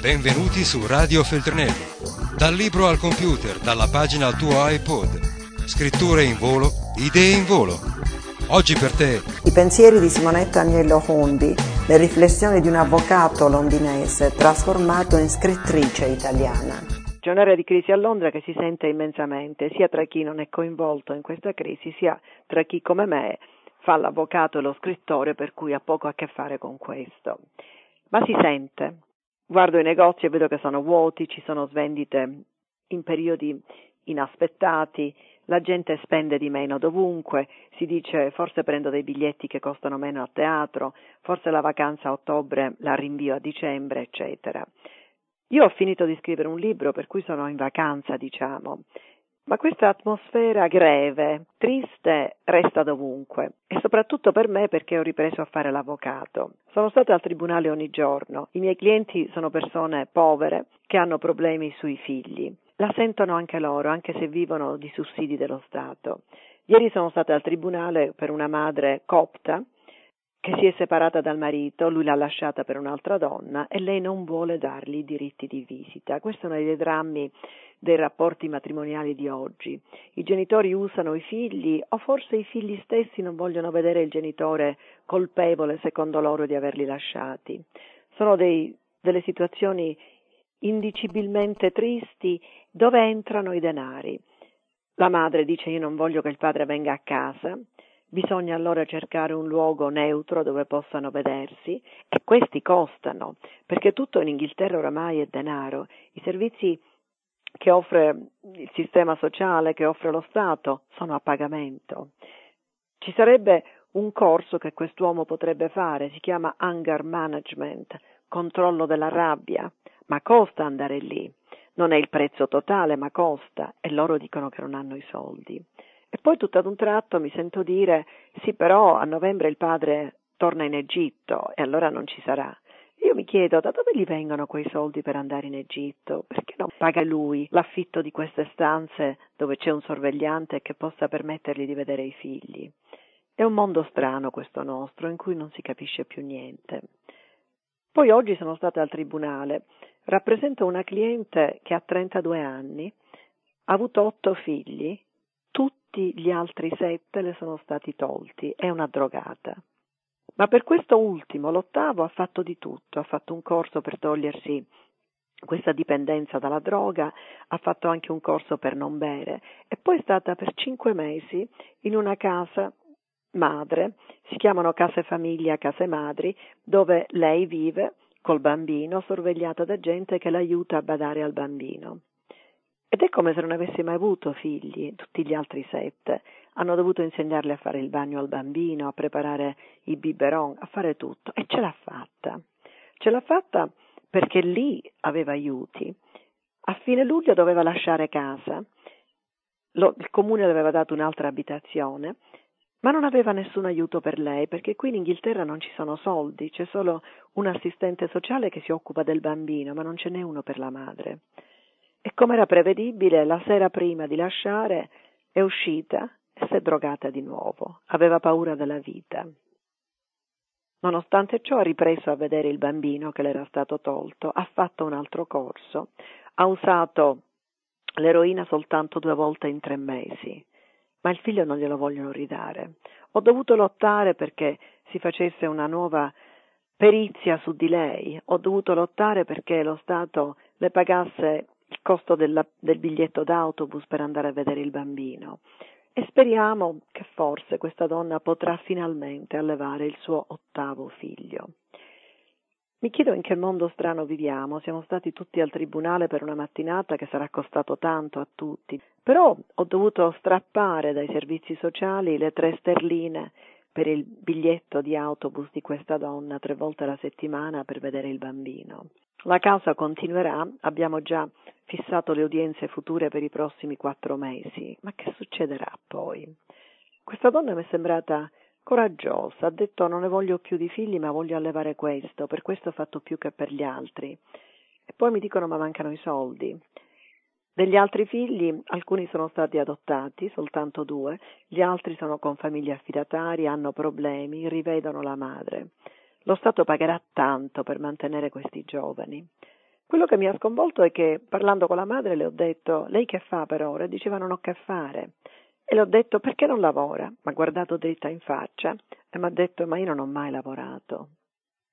Benvenuti su Radio Feltrinelli. Dal libro al computer, dalla pagina al tuo iPod. Scritture in volo, idee in volo. Oggi per te. I pensieri di Simonetta Agnello Hondi, le riflessioni di un avvocato londinese trasformato in scrittrice italiana. C'è un'area di crisi a Londra che si sente immensamente, sia tra chi non è coinvolto in questa crisi, sia tra chi come me fa l'avvocato e lo scrittore, per cui ha poco a che fare con questo. Ma si sente, Guardo i negozi e vedo che sono vuoti, ci sono svendite in periodi inaspettati, la gente spende di meno dovunque, si dice forse prendo dei biglietti che costano meno a teatro, forse la vacanza a ottobre la rinvio a dicembre, eccetera. Io ho finito di scrivere un libro per cui sono in vacanza, diciamo, ma questa atmosfera greve, triste, resta dovunque e soprattutto per me perché ho ripreso a fare l'avvocato. Sono stata al tribunale ogni giorno, i miei clienti sono persone povere che hanno problemi sui figli. La sentono anche loro, anche se vivono di sussidi dello Stato. Ieri sono stata al tribunale per una madre copta che si è separata dal marito, lui l'ha lasciata per un'altra donna e lei non vuole dargli i diritti di visita. Questo è uno dei drammi dei rapporti matrimoniali di oggi. I genitori usano i figli o forse i figli stessi non vogliono vedere il genitore colpevole secondo loro di averli lasciati. Sono dei, delle situazioni indicibilmente tristi dove entrano i denari. La madre dice io non voglio che il padre venga a casa, Bisogna allora cercare un luogo neutro dove possano vedersi e questi costano, perché tutto in Inghilterra oramai è denaro. I servizi che offre il sistema sociale, che offre lo Stato, sono a pagamento. Ci sarebbe un corso che quest'uomo potrebbe fare, si chiama anger management, controllo della rabbia, ma costa andare lì. Non è il prezzo totale, ma costa e loro dicono che non hanno i soldi. E poi tutto ad un tratto mi sento dire sì però a novembre il padre torna in Egitto e allora non ci sarà. Io mi chiedo da dove gli vengono quei soldi per andare in Egitto? Perché non paga lui l'affitto di queste stanze dove c'è un sorvegliante che possa permettergli di vedere i figli? È un mondo strano questo nostro in cui non si capisce più niente. Poi oggi sono stata al tribunale, rappresento una cliente che ha 32 anni, ha avuto otto figli tutti gli altri sette le sono stati tolti, è una drogata. Ma per questo ultimo, l'ottavo, ha fatto di tutto, ha fatto un corso per togliersi questa dipendenza dalla droga, ha fatto anche un corso per non bere e poi è stata per cinque mesi in una casa madre, si chiamano case famiglia, case madri, dove lei vive col bambino sorvegliata da gente che l'aiuta a badare al bambino. Ed è come se non avesse mai avuto figli, tutti gli altri sette. Hanno dovuto insegnarle a fare il bagno al bambino, a preparare i biberon, a fare tutto. E ce l'ha fatta. Ce l'ha fatta perché lì aveva aiuti. A fine luglio doveva lasciare casa. Lo, il comune le aveva dato un'altra abitazione, ma non aveva nessun aiuto per lei perché qui in Inghilterra non ci sono soldi, c'è solo un assistente sociale che si occupa del bambino, ma non ce n'è uno per la madre. E come era prevedibile, la sera prima di lasciare è uscita e si è drogata di nuovo. Aveva paura della vita. Nonostante ciò ha ripreso a vedere il bambino che le era stato tolto, ha fatto un altro corso, ha usato l'eroina soltanto due volte in tre mesi, ma il figlio non glielo vogliono ridare. Ho dovuto lottare perché si facesse una nuova perizia su di lei, ho dovuto lottare perché lo Stato le pagasse il costo della, del biglietto d'autobus per andare a vedere il bambino e speriamo che forse questa donna potrà finalmente allevare il suo ottavo figlio. Mi chiedo in che mondo strano viviamo, siamo stati tutti al tribunale per una mattinata che sarà costato tanto a tutti, però ho dovuto strappare dai servizi sociali le tre sterline per il biglietto di autobus di questa donna tre volte alla settimana per vedere il bambino. La causa continuerà, abbiamo già fissato le udienze future per i prossimi quattro mesi, ma che succederà poi? Questa donna mi è sembrata coraggiosa, ha detto non ne voglio più di figli ma voglio allevare questo, per questo ho fatto più che per gli altri. E poi mi dicono ma mancano i soldi. Degli altri figli, alcuni sono stati adottati, soltanto due, gli altri sono con famiglie affidatarie, hanno problemi, rivedono la madre. Lo Stato pagherà tanto per mantenere questi giovani. Quello che mi ha sconvolto è che parlando con la madre le ho detto lei che fa per ora? Diceva non ho che fare. E le ho detto perché non lavora? Mi ha guardato dritta in faccia e mi ha detto ma io non ho mai lavorato.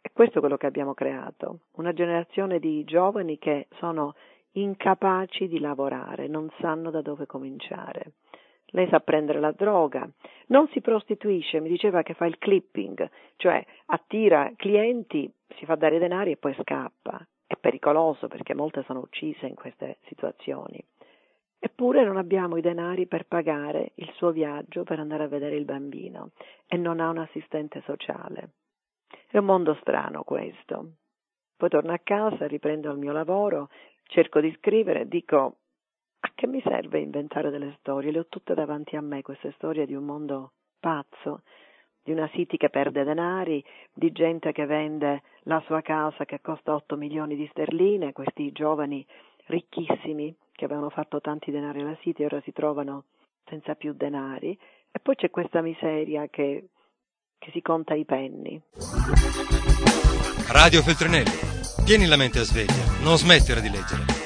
E questo è quello che abbiamo creato, una generazione di giovani che sono incapaci di lavorare, non sanno da dove cominciare. Lei sa prendere la droga, non si prostituisce, mi diceva che fa il clipping, cioè attira clienti, si fa dare denari e poi scappa. È pericoloso perché molte sono uccise in queste situazioni. Eppure non abbiamo i denari per pagare il suo viaggio per andare a vedere il bambino e non ha un assistente sociale. È un mondo strano questo. Poi torno a casa, riprendo il mio lavoro, cerco di scrivere, dico che mi serve inventare delle storie? Le ho tutte davanti a me, queste storie di un mondo pazzo, di una City che perde denari, di gente che vende la sua casa che costa 8 milioni di sterline, questi giovani ricchissimi che avevano fatto tanti denari alla City e ora si trovano senza più denari, e poi c'è questa miseria che, che si conta i penny. Radio Feltrinelli. Tieni la mente a sveglia, non smettere di leggere.